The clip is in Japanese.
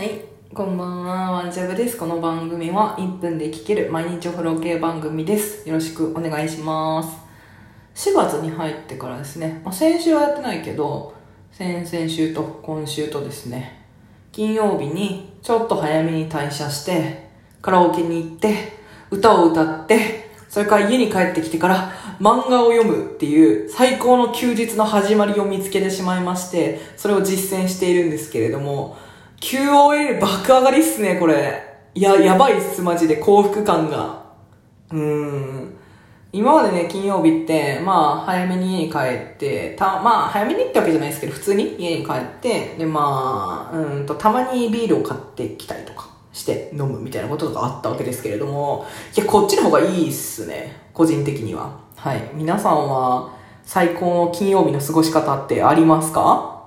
はい、こんばんは、ワンジャブです。この番組は1分で聞ける毎日お風呂系番組です。よろしくお願いします。4月に入ってからですね、まあ、先週はやってないけど、先々週と今週とですね、金曜日にちょっと早めに退社して、カラオケに行って、歌を歌って、それから家に帰ってきてから漫画を読むっていう最高の休日の始まりを見つけてしまいまして、それを実践しているんですけれども、QOL 爆上がりっすね、これ。いや、やばいっす、マジで。幸福感が。うーん。今までね、金曜日って、まあ、早めに家に帰って、た、まあ、早めにってわけじゃないですけど、普通に家に帰って、で、まあ、うんと、たまにビールを買ってきたりとかして飲むみたいなことがあったわけですけれども、いや、こっちの方がいいっすね。個人的には。はい。皆さんは、最高の金曜日の過ごし方ってありますか？